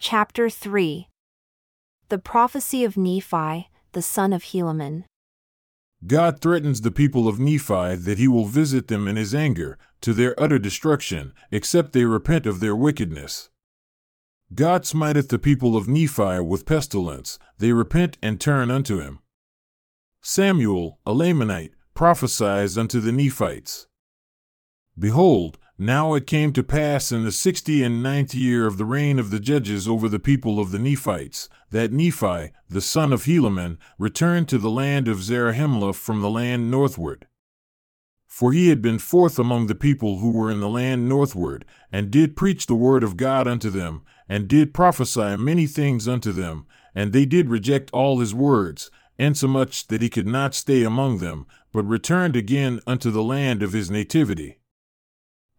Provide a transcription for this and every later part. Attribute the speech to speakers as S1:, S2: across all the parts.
S1: Chapter 3 The prophecy of Nephi, the son of Helaman.
S2: God threatens the people of Nephi that he will visit them in his anger to their utter destruction, except they repent of their wickedness. God smiteth the people of Nephi with pestilence, they repent and turn unto him. Samuel, a Lamanite, prophesies unto the Nephites. Behold, now it came to pass in the sixty and ninth year of the reign of the judges over the people of the Nephites, that Nephi, the son of Helaman, returned to the land of Zarahemla from the land northward. For he had been forth among the people who were in the land northward, and did preach the word of God unto them, and did prophesy many things unto them, and they did reject all his words, insomuch that he could not stay among them, but returned again unto the land of his nativity.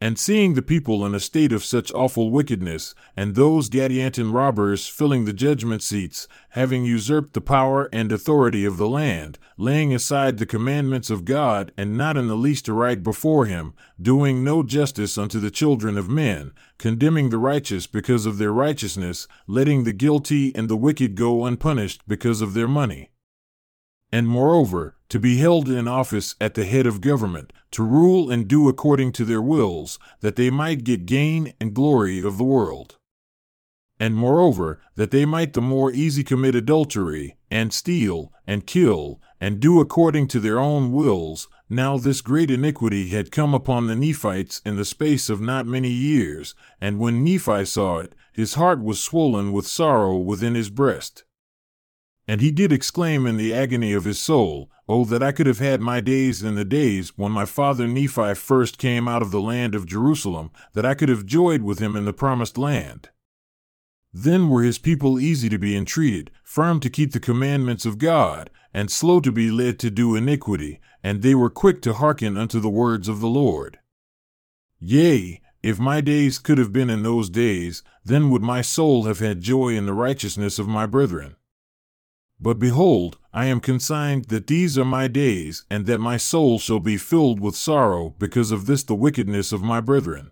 S2: And seeing the people in a state of such awful wickedness, and those Gadianton robbers filling the judgment seats, having usurped the power and authority of the land, laying aside the commandments of God, and not in the least aright before him, doing no justice unto the children of men, condemning the righteous because of their righteousness, letting the guilty and the wicked go unpunished because of their money. And moreover, to be held in office at the head of government, to rule and do according to their wills, that they might get gain and glory of the world. And moreover, that they might the more easy commit adultery, and steal, and kill, and do according to their own wills. Now this great iniquity had come upon the Nephites in the space of not many years, and when Nephi saw it, his heart was swollen with sorrow within his breast. And he did exclaim in the agony of his soul, Oh, that I could have had my days in the days when my father Nephi first came out of the land of Jerusalem, that I could have joyed with him in the promised land. Then were his people easy to be entreated, firm to keep the commandments of God, and slow to be led to do iniquity, and they were quick to hearken unto the words of the Lord. Yea, if my days could have been in those days, then would my soul have had joy in the righteousness of my brethren. But behold, I am consigned that these are my days, and that my soul shall be filled with sorrow because of this the wickedness of my brethren.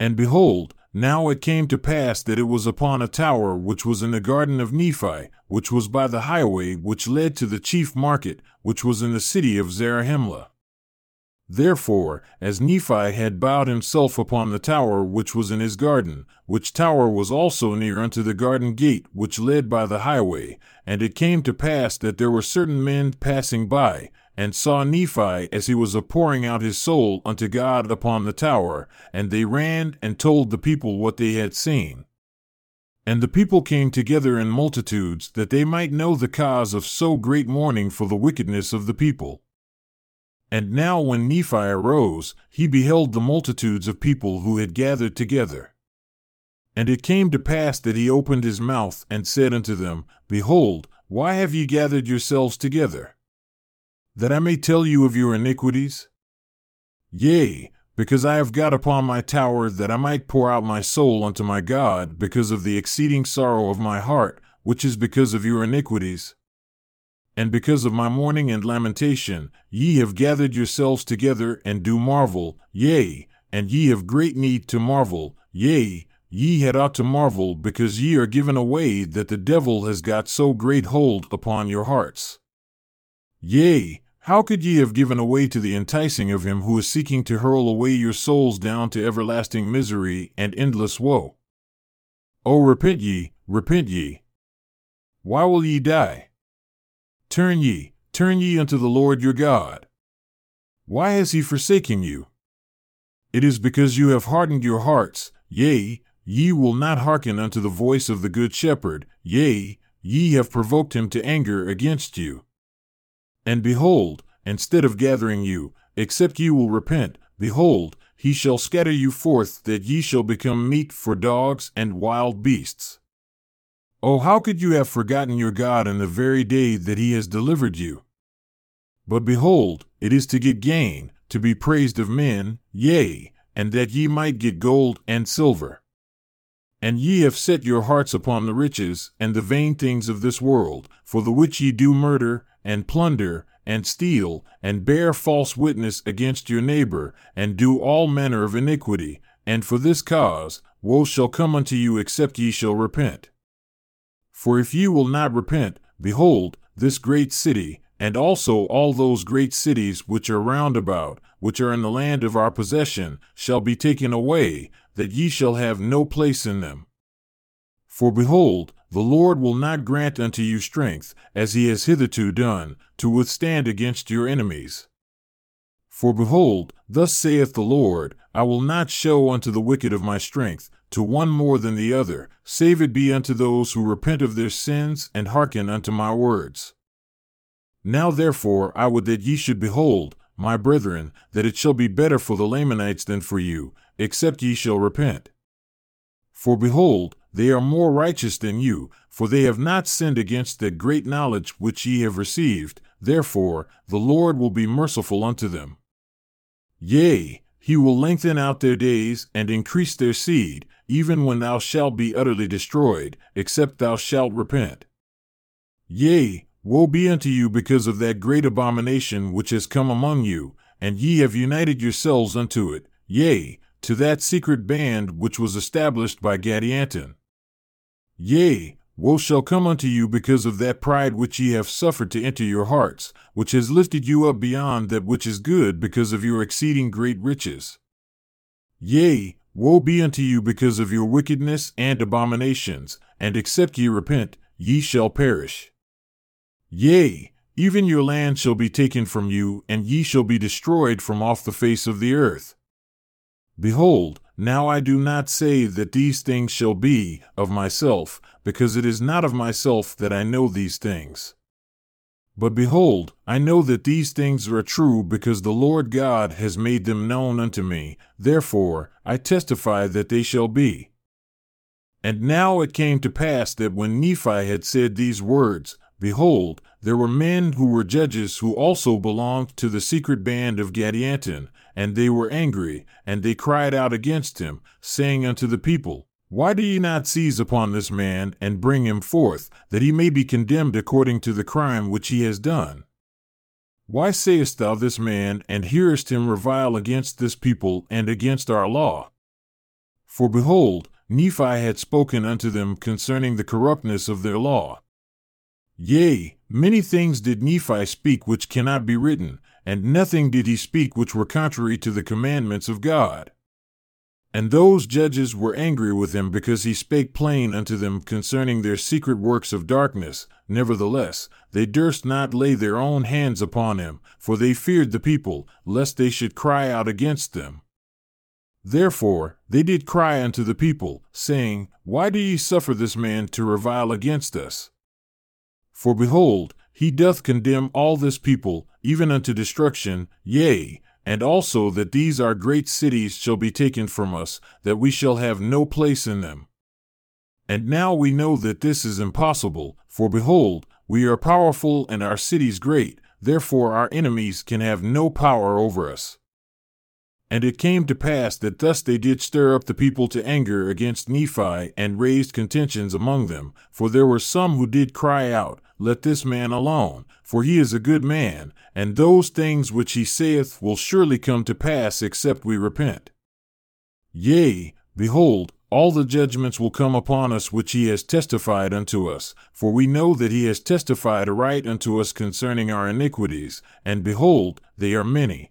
S2: And behold, now it came to pass that it was upon a tower which was in the garden of Nephi, which was by the highway which led to the chief market, which was in the city of Zarahemla. Therefore, as Nephi had bowed himself upon the tower which was in his garden, which tower was also near unto the garden gate which led by the highway, and it came to pass that there were certain men passing by, and saw Nephi as he was a pouring out his soul unto God upon the tower, and they ran and told the people what they had seen. And the people came together in multitudes that they might know the cause of so great mourning for the wickedness of the people. And now, when Nephi arose, he beheld the multitudes of people who had gathered together. And it came to pass that he opened his mouth and said unto them, Behold, why have ye gathered yourselves together? That I may tell you of your iniquities? Yea, because I have got upon my tower that I might pour out my soul unto my God, because of the exceeding sorrow of my heart, which is because of your iniquities. And because of my mourning and lamentation, ye have gathered yourselves together and do marvel, yea, and ye have great need to marvel, yea, ye had ought to marvel, because ye are given away that the devil has got so great hold upon your hearts. Yea, how could ye have given away to the enticing of him who is seeking to hurl away your souls down to everlasting misery and endless woe? O repent ye, repent ye. Why will ye die? Turn ye, turn ye unto the Lord your God. Why has he forsaken you? It is because you have hardened your hearts, yea, ye will not hearken unto the voice of the good shepherd, yea, ye have provoked him to anger against you. And behold, instead of gathering you, except ye will repent, behold, he shall scatter you forth that ye shall become meat for dogs and wild beasts. Oh, how could you have forgotten your God in the very day that he has delivered you? But behold, it is to get gain, to be praised of men, yea, and that ye might get gold and silver. And ye have set your hearts upon the riches and the vain things of this world, for the which ye do murder, and plunder, and steal, and bear false witness against your neighbor, and do all manner of iniquity, and for this cause woe shall come unto you except ye shall repent. For if ye will not repent, behold, this great city, and also all those great cities which are round about, which are in the land of our possession, shall be taken away, that ye shall have no place in them. For behold, the Lord will not grant unto you strength, as he has hitherto done, to withstand against your enemies. For behold, thus saith the Lord, I will not show unto the wicked of my strength, to one more than the other, save it be unto those who repent of their sins and hearken unto my words. Now therefore I would that ye should behold, my brethren, that it shall be better for the Lamanites than for you, except ye shall repent. For behold, they are more righteous than you, for they have not sinned against that great knowledge which ye have received, therefore the Lord will be merciful unto them. Yea, he will lengthen out their days and increase their seed, even when thou shalt be utterly destroyed, except thou shalt repent. Yea, woe be unto you because of that great abomination which has come among you, and ye have united yourselves unto it, yea, to that secret band which was established by Gadianton. Yea, woe shall come unto you because of that pride which ye have suffered to enter your hearts, which has lifted you up beyond that which is good because of your exceeding great riches. Yea, woe be unto you because of your wickedness and abominations, and except ye repent, ye shall perish. Yea, even your land shall be taken from you, and ye shall be destroyed from off the face of the earth. Behold, now I do not say that these things shall be of myself, because it is not of myself that I know these things. But behold, I know that these things are true because the Lord God has made them known unto me, therefore I testify that they shall be. And now it came to pass that when Nephi had said these words, behold, there were men who were judges who also belonged to the secret band of Gadianton, and they were angry, and they cried out against him, saying unto the people, Why do ye not seize upon this man, and bring him forth, that he may be condemned according to the crime which he has done? Why sayest thou this man, and hearest him revile against this people and against our law? For behold, Nephi had spoken unto them concerning the corruptness of their law. Yea, many things did Nephi speak which cannot be written, and nothing did he speak which were contrary to the commandments of God. And those judges were angry with him because he spake plain unto them concerning their secret works of darkness. Nevertheless, they durst not lay their own hands upon him, for they feared the people, lest they should cry out against them. Therefore they did cry unto the people, saying, Why do ye suffer this man to revile against us? For behold, he doth condemn all this people, even unto destruction, yea, and also that these our great cities shall be taken from us, that we shall have no place in them. And now we know that this is impossible, for behold, we are powerful and our cities great, therefore our enemies can have no power over us. And it came to pass that thus they did stir up the people to anger against Nephi and raised contentions among them, for there were some who did cry out, let this man alone, for he is a good man, and those things which he saith will surely come to pass except we repent. Yea, behold, all the judgments will come upon us which he has testified unto us, for we know that he has testified aright unto us concerning our iniquities, and behold, they are many.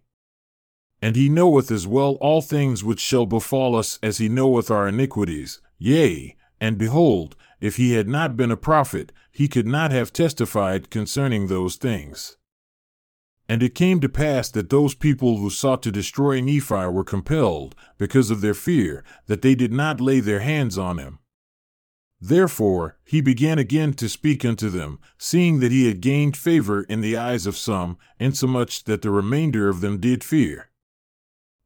S2: And he knoweth as well all things which shall befall us as he knoweth our iniquities. Yea, and behold, if he had not been a prophet, he could not have testified concerning those things. And it came to pass that those people who sought to destroy Nephi were compelled, because of their fear, that they did not lay their hands on him. Therefore he began again to speak unto them, seeing that he had gained favor in the eyes of some, insomuch that the remainder of them did fear.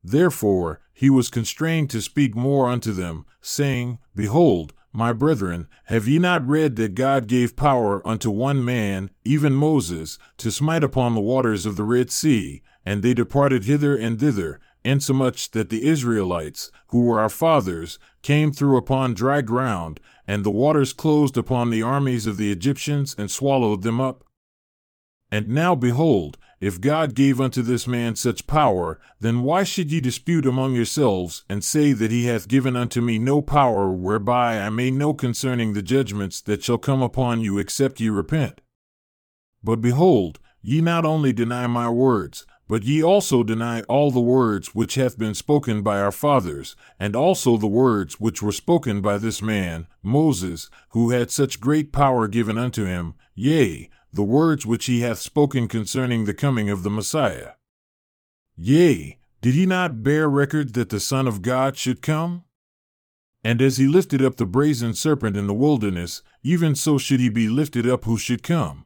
S2: Therefore he was constrained to speak more unto them, saying, Behold, my brethren, have ye not read that God gave power unto one man, even Moses, to smite upon the waters of the Red Sea, and they departed hither and thither, insomuch that the Israelites, who were our fathers, came through upon dry ground, and the waters closed upon the armies of the Egyptians and swallowed them up? And now behold, If God gave unto this man such power, then why should ye dispute among yourselves, and say that he hath given unto me no power whereby I may know concerning the judgments that shall come upon you except ye repent? But behold, ye not only deny my words, but ye also deny all the words which hath been spoken by our fathers, and also the words which were spoken by this man, Moses, who had such great power given unto him, yea, the words which he hath spoken concerning the coming of the Messiah. Yea, did he not bear record that the Son of God should come? And as he lifted up the brazen serpent in the wilderness, even so should he be lifted up who should come.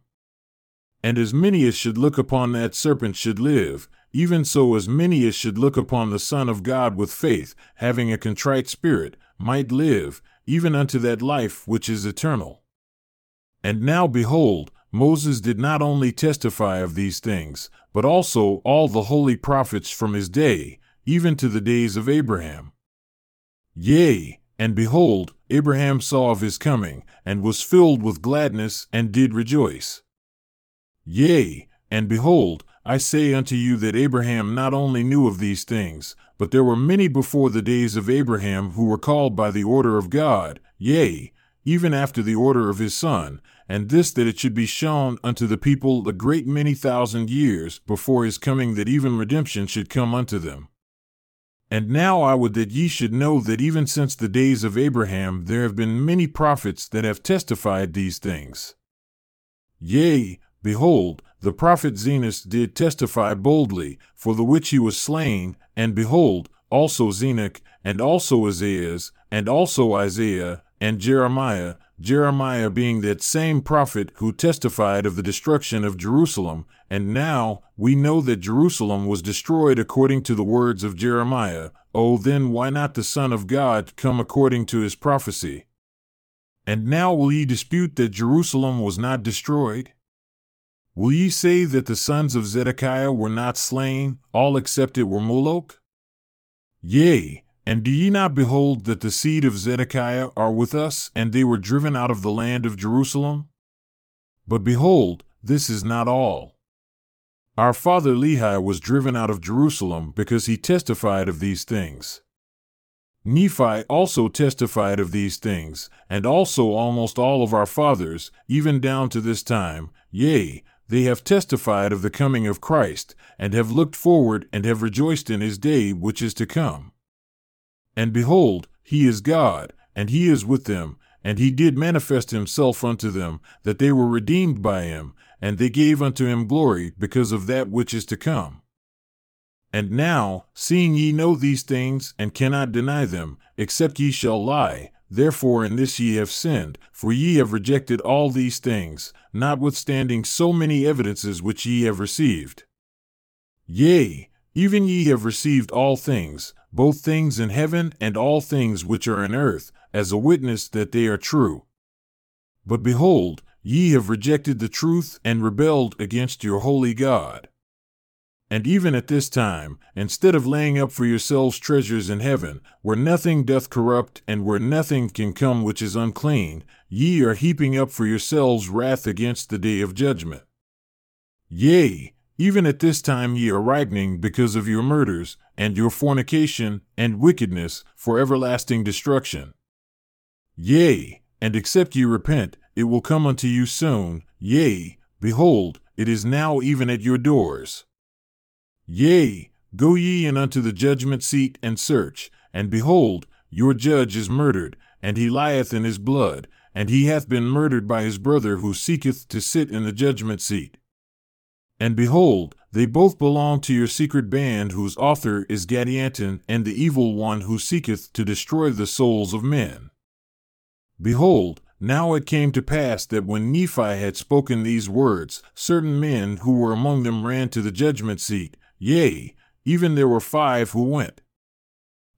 S2: And as many as should look upon that serpent should live, even so as many as should look upon the Son of God with faith, having a contrite spirit, might live, even unto that life which is eternal. And now behold, Moses did not only testify of these things, but also all the holy prophets from his day, even to the days of Abraham. Yea, and behold, Abraham saw of his coming, and was filled with gladness, and did rejoice. Yea, and behold, I say unto you that Abraham not only knew of these things, but there were many before the days of Abraham who were called by the order of God, yea, even after the order of his Son, and this that it should be shown unto the people a great many thousand years before his coming that even redemption should come unto them. And now I would that ye should know that even since the days of Abraham there have been many prophets that have testified these things. Yea, behold, the prophet Zenos did testify boldly, for the which he was slain, and behold, also Zenock, and also Isaiah, and also Isaiah, and Jeremiah, Jeremiah being that same prophet who testified of the destruction of Jerusalem, and now we know that Jerusalem was destroyed according to the words of Jeremiah. Oh, then why not the Son of God come according to his prophecy? And now will ye dispute that Jerusalem was not destroyed? Will ye say that the sons of Zedekiah were not slain, all except it were Mulek? Yea, and do ye not behold that the seed of Zedekiah are with us, and they were driven out of the land of Jerusalem? But behold, this is not all. Our father Lehi was driven out of Jerusalem because he testified of these things. Nephi also testified of these things, and also almost all of our fathers, even down to this time, yea, they have testified of the coming of Christ, and have looked forward and have rejoiced in his day which is to come. And behold, he is God, and he is with them, and he did manifest himself unto them, that they were redeemed by him, and they gave unto him glory because of that which is to come. And now, seeing ye know these things, and cannot deny them, except ye shall lie, therefore in this ye have sinned, for ye have rejected all these things, notwithstanding so many evidences which ye have received. Yea, even ye have received all things, both things in heaven and all things which are in earth, as a witness that they are true. But behold, ye have rejected the truth and rebelled against your holy God. And even at this time, instead of laying up for yourselves treasures in heaven, where nothing doth corrupt and where nothing can come which is unclean, ye are heaping up for yourselves wrath against the day of judgment. Yea, even at this time ye are ripening because of your murders, and your fornication, and wickedness, for everlasting destruction. Yea, and except ye repent, it will come unto you soon, yea, behold, it is now even at your doors. Yea, go ye in unto the judgment seat and search, and behold, your judge is murdered, and he lieth in his blood, and he hath been murdered by his brother who seeketh to sit in the judgment seat. And behold, they both belong to your secret band, whose author is Gadianton, and the evil one who seeketh to destroy the souls of men. Behold, now it came to pass that when Nephi had spoken these words, certain men who were among them ran to the judgment seat, yea, even there were five who went.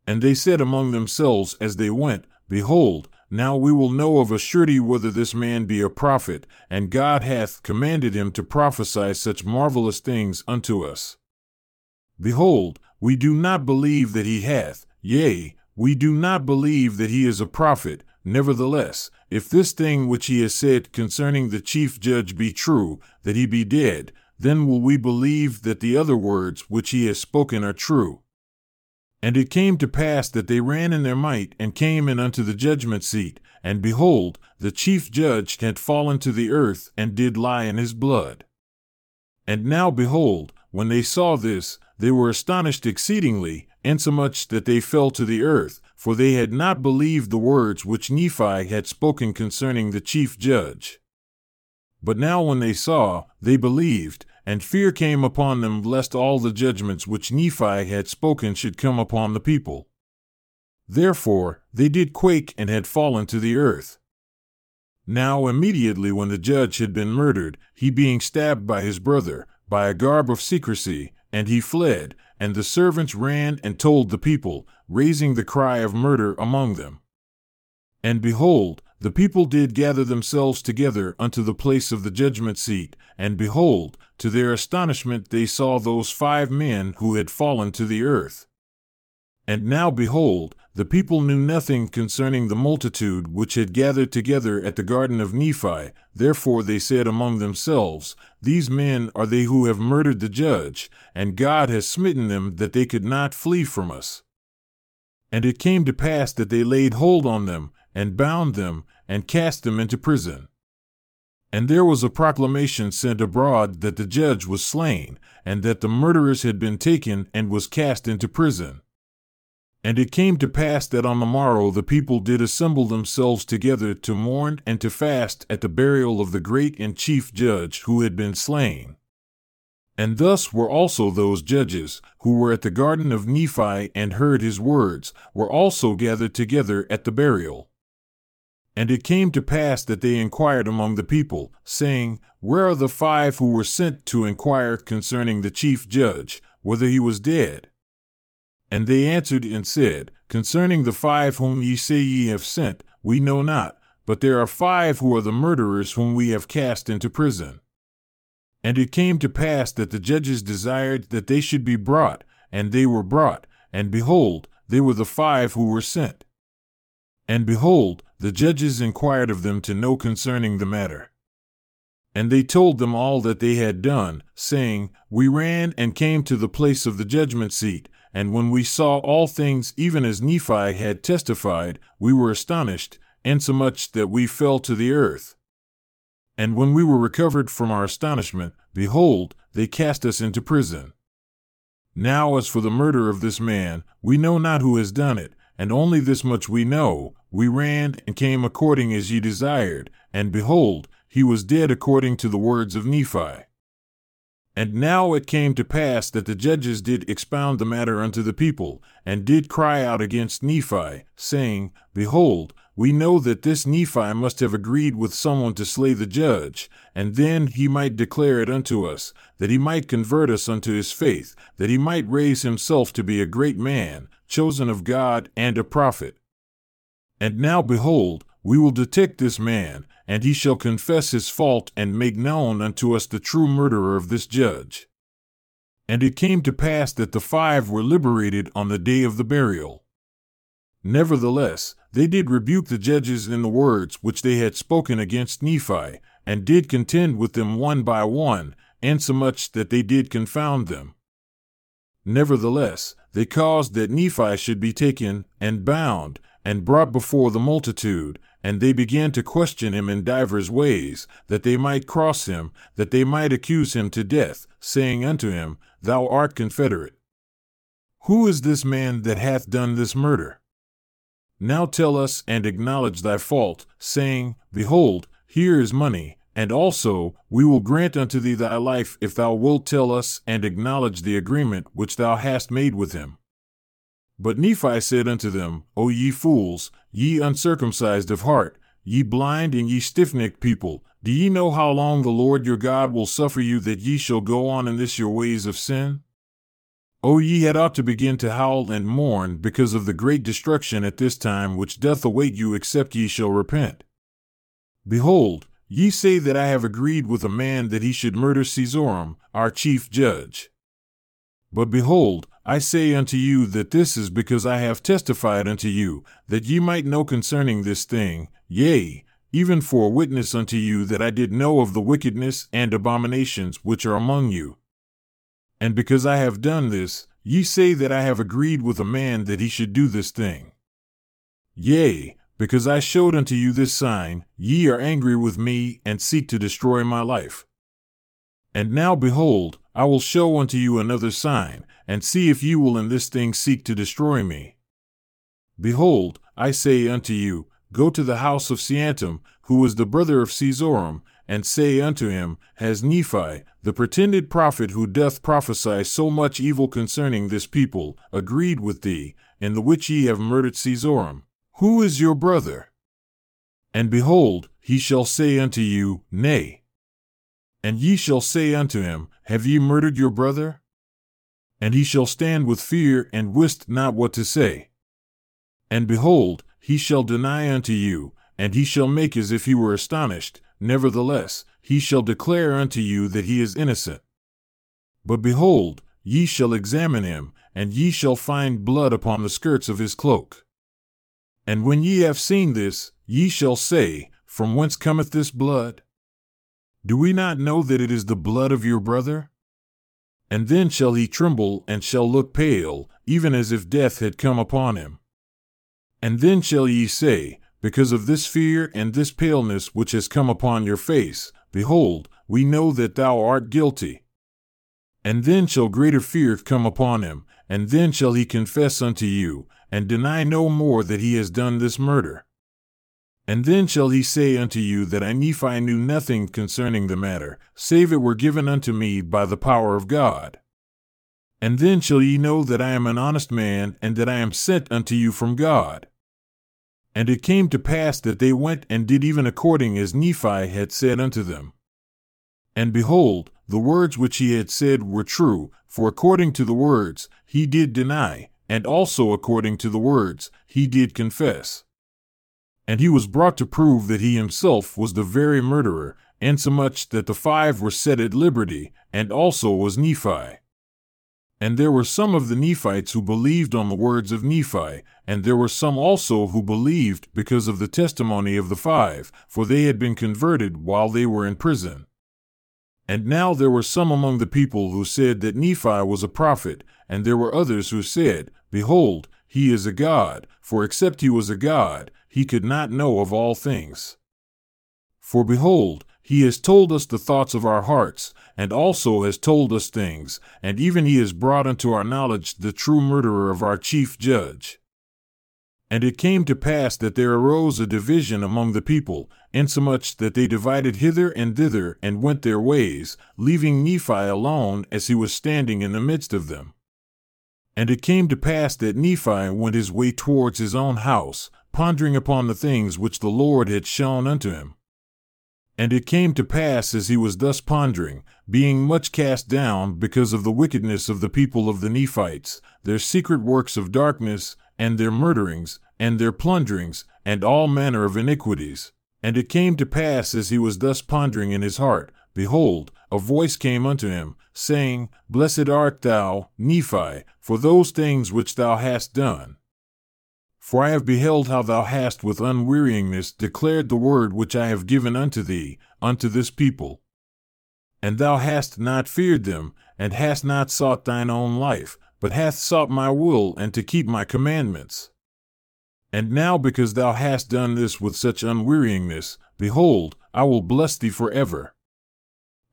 S2: And they said among themselves as they went, Behold, now we will know of a surety whether this man be a prophet, and God hath commanded him to prophesy such marvelous things unto us. Behold, we do not believe that he hath, yea, we do not believe that he is a prophet. Nevertheless, if this thing which he has said concerning the chief judge be true, that he be dead, then will we believe that the other words which he has spoken are true. And it came to pass that they ran in their might and came in unto the judgment seat, and behold, the chief judge had fallen to the earth and did lie in his blood. And now behold, when they saw this, they were astonished exceedingly, insomuch that they fell to the earth, for they had not believed the words which Nephi had spoken concerning the chief judge. But now when they saw, they believed, and fear came upon them lest all the judgments which Nephi had spoken should come upon the people. Therefore they did quake and had fallen to the earth. Now immediately when the judge had been murdered, he being stabbed by his brother, by a garb of secrecy, and he fled, and the servants ran and told the people, raising the cry of murder among them. And behold, the people did gather themselves together unto the place of the judgment seat, and behold, to their astonishment they saw those five men who had fallen to the earth. And now behold, the people knew nothing concerning the multitude which had gathered together at the garden of Nephi. Therefore they said among themselves, These men are they who have murdered the judge, and God has smitten them that they could not flee from us. And it came to pass that they laid hold on them, and bound them, and cast them into prison. And there was a proclamation sent abroad that the judge was slain, and that the murderers had been taken and was cast into prison. And it came to pass that on the morrow the people did assemble themselves together to mourn and to fast at the burial of the great and chief judge who had been slain. And thus were also those judges, who were at the garden of Nephi and heard his words, were also gathered together at the burial. And it came to pass that they inquired among the people, saying, Where are the five who were sent to inquire concerning the chief judge, whether he was dead? And they answered and said, Concerning the five whom ye say ye have sent, we know not, but there are five who are the murderers whom we have cast into prison. And it came to pass that the judges desired that they should be brought, and they were brought, and behold, they were the five who were sent. And behold, the judges inquired of them to know concerning the matter. And they told them all that they had done, saying, We ran and came to the place of the judgment seat, and when we saw all things even as Nephi had testified, we were astonished, insomuch that we fell to the earth. And when we were recovered from our astonishment, behold, they cast us into prison. Now, as for the murder of this man, we know not who has done it, and only this much we know we ran and came according as ye desired, and behold, he was dead according to the words of Nephi. And now it came to pass that the judges did expound the matter unto the people, and did cry out against Nephi, saying, Behold, we know that this Nephi must have agreed with someone to slay the judge, and then he might declare it unto us, that he might convert us unto his faith, that he might raise himself to be a great man, chosen of God and a prophet. And now behold, we will detect this man, and he shall confess his fault and make known unto us the true murderer of this judge. And it came to pass that the five were liberated on the day of the burial. Nevertheless, they did rebuke the judges in the words which they had spoken against Nephi, and did contend with them one by one, insomuch that they did confound them. Nevertheless, they caused that Nephi should be taken and bound, and brought before the multitude, and they began to question him in divers ways, that they might cross him, that they might accuse him to death, saying unto him, Thou art confederate. Who is this man that hath done this murder? Now tell us and acknowledge thy fault, saying, Behold, here is money, and also we will grant unto thee thy life if thou wilt tell us and acknowledge the agreement which thou hast made with him. But Nephi said unto them, O ye fools, ye uncircumcised of heart, ye blind and ye stiff necked people, do ye know how long the Lord your God will suffer you that ye shall go on in this your ways of sin? O ye had ought to begin to howl and mourn because of the great destruction at this time which doth await you except ye shall repent. Behold, ye say that I have agreed with a man that he should murder Seezoram, our chief judge. But behold, I say unto you that this is because I have testified unto you, that ye might know concerning this thing, yea, even for a witness unto you that I did know of the wickedness and abominations which are among you. And because I have done this, ye say that I have agreed with a man that he should do this thing. Yea, because I showed unto you this sign, ye are angry with me, and seek to destroy my life. And now behold, I will show unto you another sign, and see if you will in this thing seek to destroy me. Behold, I say unto you, Go to the house of Seantum, who was the brother of Seezoram, and say unto him, Has Nephi, the pretended prophet who doth prophesy so much evil concerning this people, agreed with thee, in the which ye have murdered Seezoram? Who is your brother? And behold, he shall say unto you, Nay. And ye shall say unto him, Have ye murdered your brother? And he shall stand with fear and wist not what to say. And behold, he shall deny unto you, and he shall make as if he were astonished. Nevertheless, he shall declare unto you that he is innocent. But behold, ye shall examine him, and ye shall find blood upon the skirts of his cloak. And when ye have seen this, ye shall say, From whence cometh this blood? Do we not know that it is the blood of your brother? And then shall he tremble and shall look pale, even as if death had come upon him. And then shall ye say, Because of this fear and this paleness which has come upon your face, behold, we know that thou art guilty. And then shall greater fear come upon him, and then shall he confess unto you, and deny no more that he has done this murder. And then shall he say unto you that I Nephi knew nothing concerning the matter, save it were given unto me by the power of God. And then shall ye know that I am an honest man, and that I am sent unto you from God. And it came to pass that they went and did even according as Nephi had said unto them. And behold, the words which he had said were true, for according to the words, he did deny, and also according to the words, he did confess. And he was brought to prove that he himself was the very murderer, insomuch that the five were set at liberty, and also was Nephi. And there were some of the Nephites who believed on the words of Nephi, and there were some also who believed because of the testimony of the five, for they had been converted while they were in prison. And now there were some among the people who said that Nephi was a prophet, and there were others who said, Behold, he is a god, for except he was a god, he could not know of all things. For behold, he has told us the thoughts of our hearts, and also has told us things, and even he has brought unto our knowledge the true murderer of our chief judge. And it came to pass that there arose a division among the people, insomuch that they divided hither and thither and went their ways, leaving Nephi alone as he was standing in the midst of them. And it came to pass that Nephi went his way towards his own house, pondering upon the things which the Lord had shown unto him. And it came to pass as he was thus pondering, being much cast down because of the wickedness of the people of the Nephites, their secret works of darkness, and their murderings, and their plunderings, and all manner of iniquities. And it came to pass as he was thus pondering in his heart, behold, a voice came unto him, saying, Blessed art thou, Nephi, for those things which thou hast done. For I have beheld how thou hast with unwearyingness declared the word which I have given unto thee, unto this people. And thou hast not feared them, and hast not sought thine own life, but hast sought my will and to keep my commandments. And now, because thou hast done this with such unwearyingness, behold, I will bless thee for ever.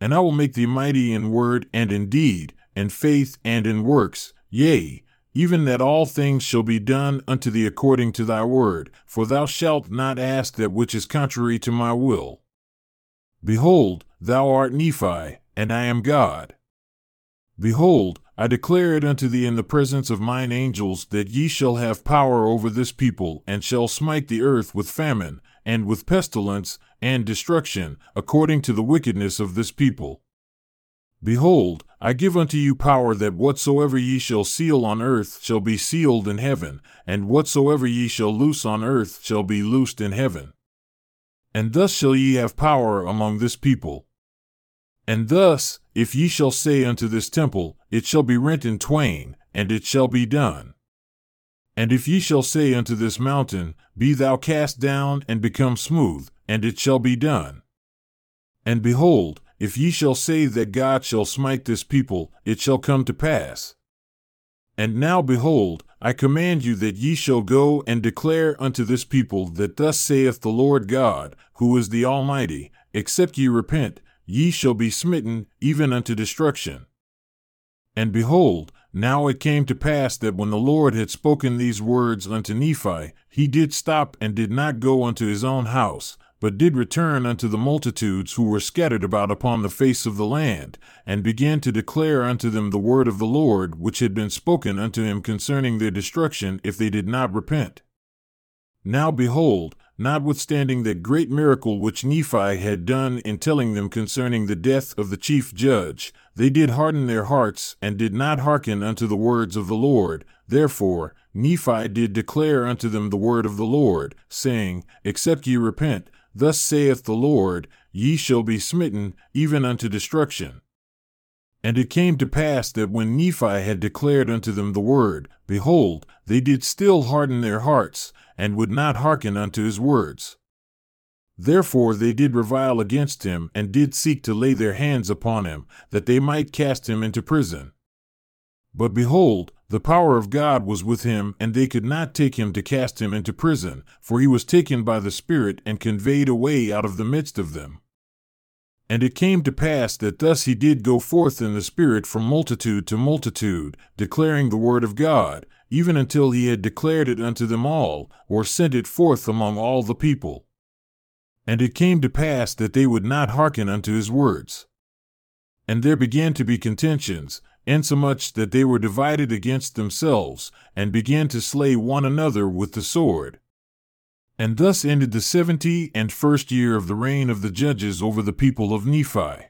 S2: And I will make thee mighty in word and in deed, in faith and in works, yea, even that all things shall be done unto thee according to thy word, for thou shalt not ask that which is contrary to my will. Behold, thou art Nephi, and I am God. Behold, I declare it unto thee in the presence of mine angels that ye shall have power over this people, and shall smite the earth with famine, and with pestilence, and destruction, according to the wickedness of this people. Behold, I give unto you power that whatsoever ye shall seal on earth shall be sealed in heaven, and whatsoever ye shall loose on earth shall be loosed in heaven. And thus shall ye have power among this people. And thus, if ye shall say unto this temple, It shall be rent in twain, and it shall be done. And if ye shall say unto this mountain, Be thou cast down and become smooth, and it shall be done. And behold, if ye shall say that God shall smite this people, it shall come to pass. And now behold, I command you that ye shall go and declare unto this people that thus saith the Lord God, who is the Almighty, except ye repent, ye shall be smitten even unto destruction. And behold, now it came to pass that when the Lord had spoken these words unto Nephi, he did stop and did not go unto his own house, but did return unto the multitudes who were scattered about upon the face of the land, and began to declare unto them the word of the Lord which had been spoken unto him concerning their destruction if they did not repent. Now behold, notwithstanding that great miracle which Nephi had done in telling them concerning the death of the chief judge, they did harden their hearts, and did not hearken unto the words of the Lord. Therefore, Nephi did declare unto them the word of the Lord, saying, Except ye repent, Thus saith the Lord, Ye shall be smitten, even unto destruction. And it came to pass that when Nephi had declared unto them the word, behold, they did still harden their hearts, and would not hearken unto his words. Therefore they did revile against him, and did seek to lay their hands upon him, that they might cast him into prison. But behold, the power of God was with him, and they could not take him to cast him into prison, for he was taken by the Spirit and conveyed away out of the midst of them. And it came to pass that thus he did go forth in the Spirit from multitude to multitude, declaring the word of God, even until he had declared it unto them all, or sent it forth among all the people. And it came to pass that they would not hearken unto his words. And there began to be contentions, insomuch that they were divided against themselves, and began to slay one another with the sword. And thus ended the seventy and first year of the reign of the judges over the people of Nephi.